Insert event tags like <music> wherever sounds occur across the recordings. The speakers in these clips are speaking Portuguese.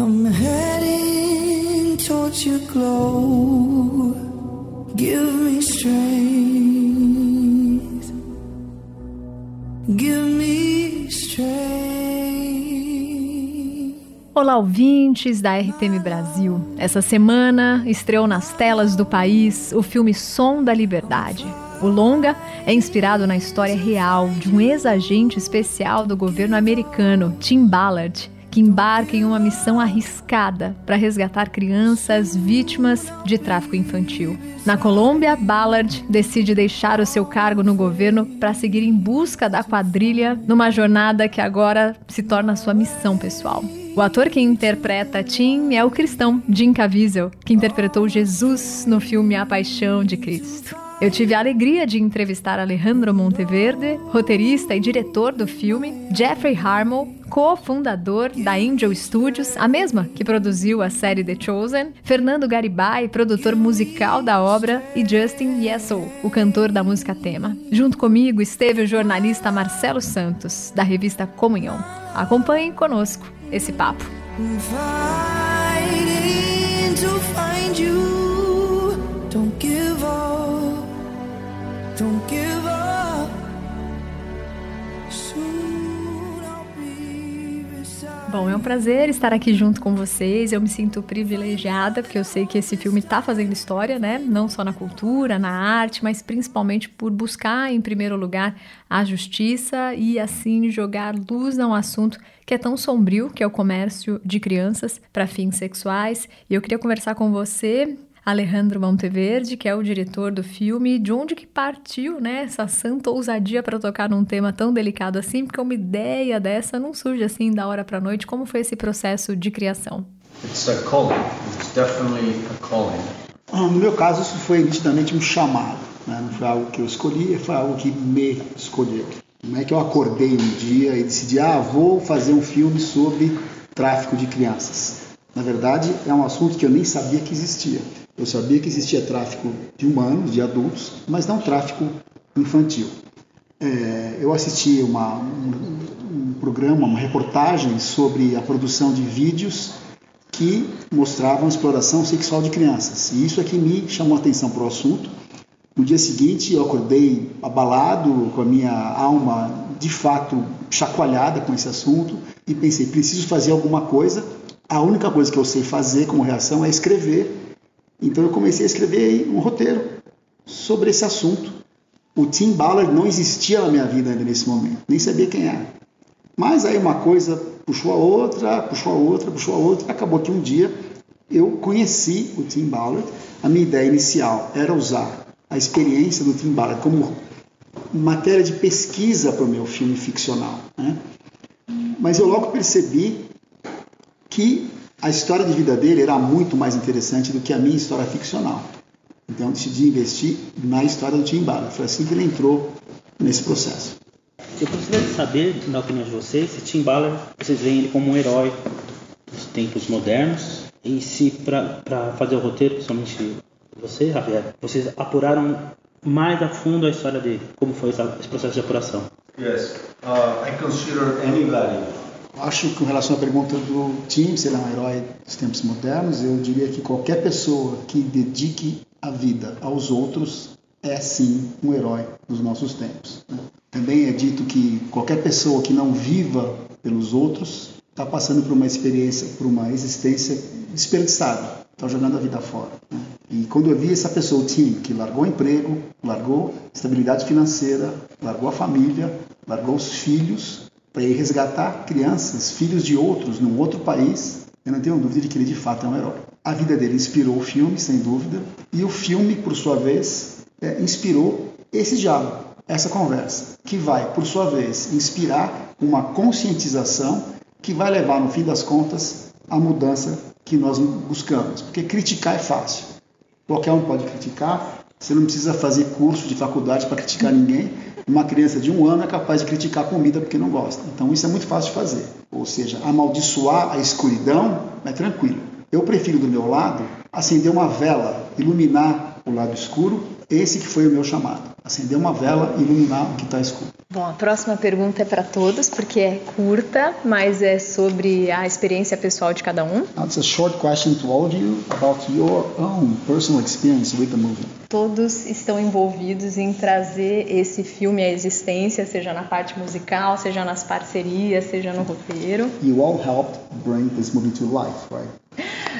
I'm heading towards your glow. Give me strength. Give me strength. Olá, ouvintes da RTM Brasil. Essa semana estreou nas telas do país o filme Som da Liberdade. O longa é inspirado na história real de um ex-agente especial do governo americano, Tim Ballard que embarca em uma missão arriscada para resgatar crianças vítimas de tráfico infantil. Na Colômbia, Ballard decide deixar o seu cargo no governo para seguir em busca da quadrilha numa jornada que agora se torna sua missão pessoal. O ator que interpreta Tim é o cristão Jim Caviezel, que interpretou Jesus no filme A Paixão de Cristo. Eu tive a alegria de entrevistar Alejandro Monteverde, roteirista e diretor do filme, Jeffrey Harmel, cofundador da Angel Studios, a mesma que produziu a série The Chosen, Fernando Garibay, produtor musical da obra, e Justin Yeso, o cantor da música tema. Junto comigo esteve o jornalista Marcelo Santos, da revista Comunhão. Acompanhem conosco esse papo. Don't give Bom, é um prazer estar aqui junto com vocês. Eu me sinto privilegiada porque eu sei que esse filme está fazendo história, né? Não só na cultura, na arte, mas principalmente por buscar, em primeiro lugar, a justiça e assim jogar luz a um assunto que é tão sombrio, que é o comércio de crianças para fins sexuais. E eu queria conversar com você, Alejandro Monteverde, que é o diretor do filme, de onde que partiu, né, essa santa ousadia para tocar num tema tão delicado assim, porque uma ideia dessa não surge assim da hora para noite. Como foi esse processo de criação? It's a calling. It's definitely a calling. Ah, No meu caso, isso foi nitidamente um chamado. né? Não foi algo que eu escolhi, foi algo que me escolheu. Não é que eu acordei um dia e decidi, ah, vou fazer um filme sobre tráfico de crianças. Na verdade, é um assunto que eu nem sabia que existia. Eu sabia que existia tráfico de humanos, de adultos, mas não tráfico infantil. É, eu assisti uma, um, um programa, uma reportagem sobre a produção de vídeos que mostravam exploração sexual de crianças. E isso é que me chamou a atenção para o assunto. No dia seguinte, eu acordei abalado, com a minha alma de fato chacoalhada com esse assunto e pensei: preciso fazer alguma coisa. A única coisa que eu sei fazer como reação é escrever. Então eu comecei a escrever um roteiro sobre esse assunto. O Tim Ballard não existia na minha vida ainda nesse momento, nem sabia quem era. Mas aí uma coisa puxou a outra, puxou a outra, puxou a outra. Acabou que um dia eu conheci o Tim Ballard. A minha ideia inicial era usar a experiência do Tim Ballard como matéria de pesquisa para o meu filme ficcional. Né? Mas eu logo percebi que a história de vida dele era muito mais interessante do que a minha história ficcional. Então eu decidi investir na história do Tim Ballard. Foi assim que ele entrou nesse processo. Eu gostaria de saber, na opinião de vocês, se Tim Ballard, vocês veem ele como um herói dos tempos modernos e se para fazer o roteiro, principalmente você, Javier, vocês apuraram mais a fundo a história dele, como foi esse processo de apuração. Yes. Uh, I consider anybody Acho que com relação à pergunta do Tim, se ele é um herói dos tempos modernos, eu diria que qualquer pessoa que dedique a vida aos outros é sim um herói dos nossos tempos. né? Também é dito que qualquer pessoa que não viva pelos outros está passando por uma experiência, por uma existência desperdiçada, está jogando a vida fora. né? E quando eu vi essa pessoa, o Tim, que largou o emprego, largou estabilidade financeira, largou a família, largou os filhos para ir resgatar crianças, filhos de outros, num outro país, eu não tenho dúvida de que ele de fato é um herói. A vida dele inspirou o filme, sem dúvida, e o filme, por sua vez, é, inspirou esse diálogo, essa conversa, que vai, por sua vez, inspirar uma conscientização que vai levar, no fim das contas, à mudança que nós buscamos. Porque criticar é fácil. Qualquer um pode criticar, você não precisa fazer curso de faculdade para criticar ninguém. Uma criança de um ano é capaz de criticar a comida porque não gosta. Então isso é muito fácil de fazer. Ou seja, amaldiçoar a escuridão é tranquilo. Eu prefiro do meu lado acender uma vela, iluminar o lado escuro. Esse que foi o meu chamado. Acender uma vela e iluminar o que está escuro. Bom, a próxima pergunta é para todos, porque é curta, mas é sobre a experiência pessoal de cada um. It's a short question to all of you about your own personal experience with the movie. Todos estão envolvidos em trazer esse filme à existência, seja na parte musical, seja nas parcerias, seja no roteiro. You all helped bring this movie to life, right?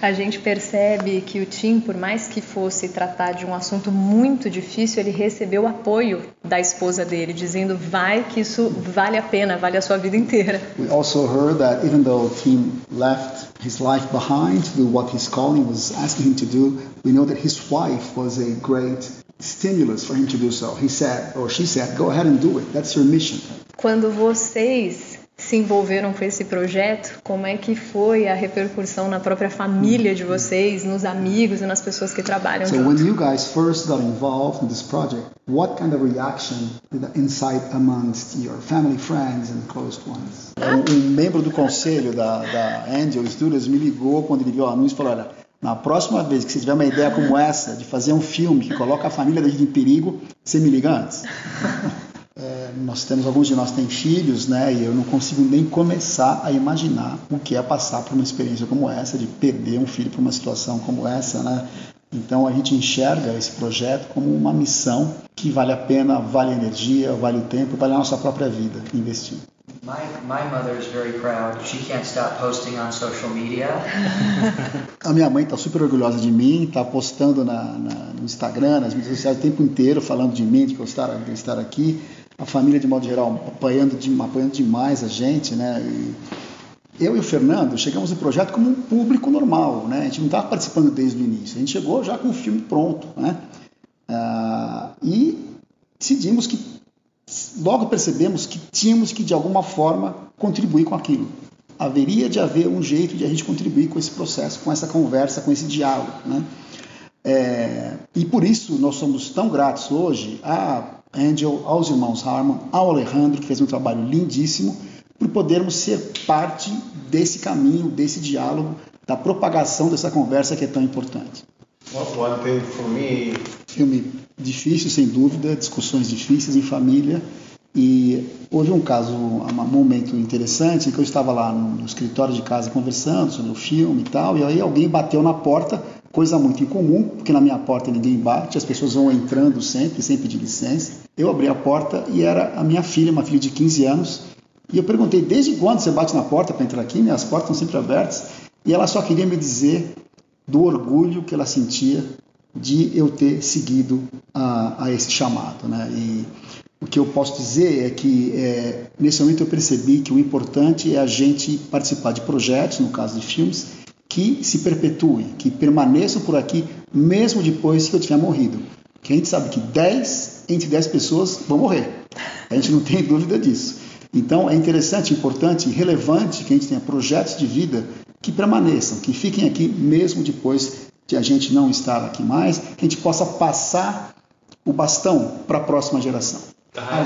A gente percebe que o Tim, por mais que fosse tratar de um assunto muito difícil, ele recebeu apoio da esposa dele, dizendo vai que isso vale a pena, vale a sua vida inteira. We also heard that even though Tim left his life behind to do what his calling was asking him to do, we know that his wife was a great stimulus for him to do so. He said, or she said, go ahead and do it. That's your mission. Quando vocês se envolveram com esse projeto, como é que foi a repercussão na própria família de vocês, nos amigos e nas pessoas que trabalham So junto? when you guys first got involved in this project, what kind of reaction did that incite amongst your family, friends, and close ones? Um, um membro do conselho da, da Angel Studios me ligou quando ele viu o anúncio e falou: olha, na próxima vez que você tiver uma ideia como essa, de fazer um filme que coloca a família da gente em perigo, você me liga antes. <laughs> É, nós temos alguns de nós têm filhos, né? E eu não consigo nem começar a imaginar o que é passar por uma experiência como essa, de perder um filho por uma situação como essa, né? Então a gente enxerga esse projeto como uma missão que vale a pena, vale a energia, vale o tempo, vale a nossa própria vida investir. My, my mother is very proud. She can't stop posting on social media. <laughs> A minha mãe está super orgulhosa de mim, está postando na, na- no Instagram, nas mídias sociais o tempo inteiro, falando de mim, de que eu estar, de eu estar aqui. A família, de modo geral, apoiando, de, apoiando demais a gente, né? E eu e o Fernando chegamos no projeto como um público normal, né? A gente não estava participando desde o início, a gente chegou já com o filme pronto, né? Ah, e decidimos que, logo percebemos que tínhamos que, de alguma forma, contribuir com aquilo. Haveria de haver um jeito de a gente contribuir com esse processo, com essa conversa, com esse diálogo, né? É, e por isso nós somos tão gratos hoje a Angel, aos irmãos Harmon, ao Alejandro, que fez um trabalho lindíssimo, por podermos ser parte desse caminho, desse diálogo, da propagação dessa conversa que é tão importante. One one thing for me, Filme difícil, sem dúvida, discussões difíceis em família. E houve um caso, um momento interessante, em que eu estava lá no, no escritório de casa conversando sobre o filme e tal, e aí alguém bateu na porta, coisa muito incomum, porque na minha porta ninguém bate, as pessoas vão entrando sempre, sem pedir licença. Eu abri a porta e era a minha filha, uma filha de 15 anos, e eu perguntei, desde quando você bate na porta para entrar aqui? Minhas portas estão sempre abertas. E ela só queria me dizer do orgulho que ela sentia de eu ter seguido a, a esse chamado. Né? E o que eu posso dizer é que é, nesse momento eu percebi que o importante é a gente participar de projetos, no caso de filmes, que se perpetuem, que permaneçam por aqui mesmo depois que eu tiver morrido. Que a gente sabe que 10 entre 10 pessoas vão morrer. A gente não tem <laughs> dúvida disso. Então é interessante, importante e relevante que a gente tenha projetos de vida que permaneçam, que fiquem aqui mesmo depois de a gente não estar aqui mais, que a gente possa passar o bastão para a próxima geração. I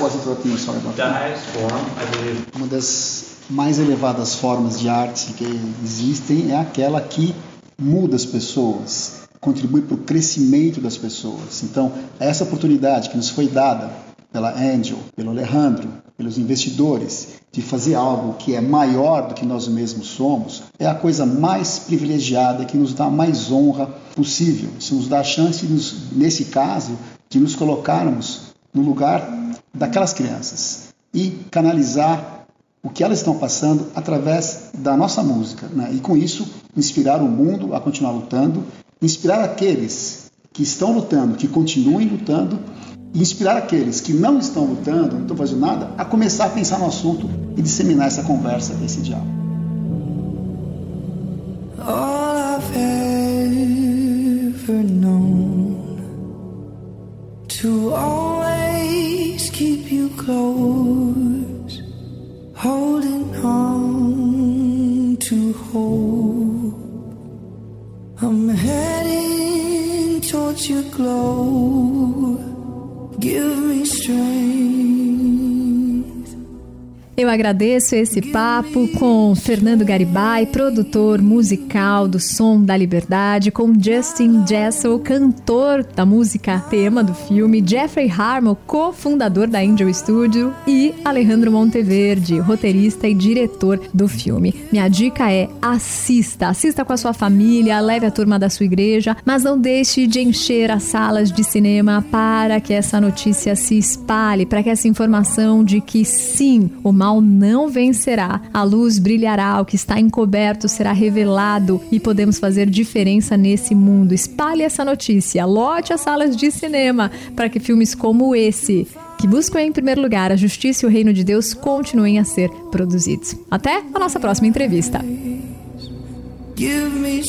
sorry about that. form, I believe, Uma das mais elevadas formas de arte que existem é aquela que muda as pessoas, contribui para o crescimento das pessoas. Então, essa oportunidade que nos foi dada pela Angel, pelo Alejandro, pelos investidores, de fazer algo que é maior do que nós mesmos somos, é a coisa mais privilegiada que nos dá mais honra possível. Isso nos dá a chance, nos, nesse caso, de nos colocarmos no lugar daquelas crianças e canalizar o que elas estão passando através da nossa música. Né? E com isso, inspirar o mundo a continuar lutando, inspirar aqueles que estão lutando, que continuem lutando, e inspirar aqueles que não estão lutando, não estão fazendo nada, a começar a pensar no assunto e disseminar essa conversa, esse diálogo. all I've ever known to always keep you close, heading towards your glow. Give agradeço esse papo com Fernando Garibay, produtor musical do Som da Liberdade, com Justin Jessel, cantor da música tema do filme, Jeffrey Harmon, cofundador da Angel Studio e Alejandro Monteverde, roteirista e diretor do filme. Minha dica é assista, assista com a sua família, leve a turma da sua igreja, mas não deixe de encher as salas de cinema para que essa notícia se espalhe, para que essa informação de que sim, o mal não vencerá, a luz brilhará, o que está encoberto será revelado e podemos fazer diferença nesse mundo. Espalhe essa notícia, lote as salas de cinema para que filmes como esse que buscam em primeiro lugar a justiça e o reino de Deus continuem a ser produzidos. Até a nossa próxima entrevista. Give me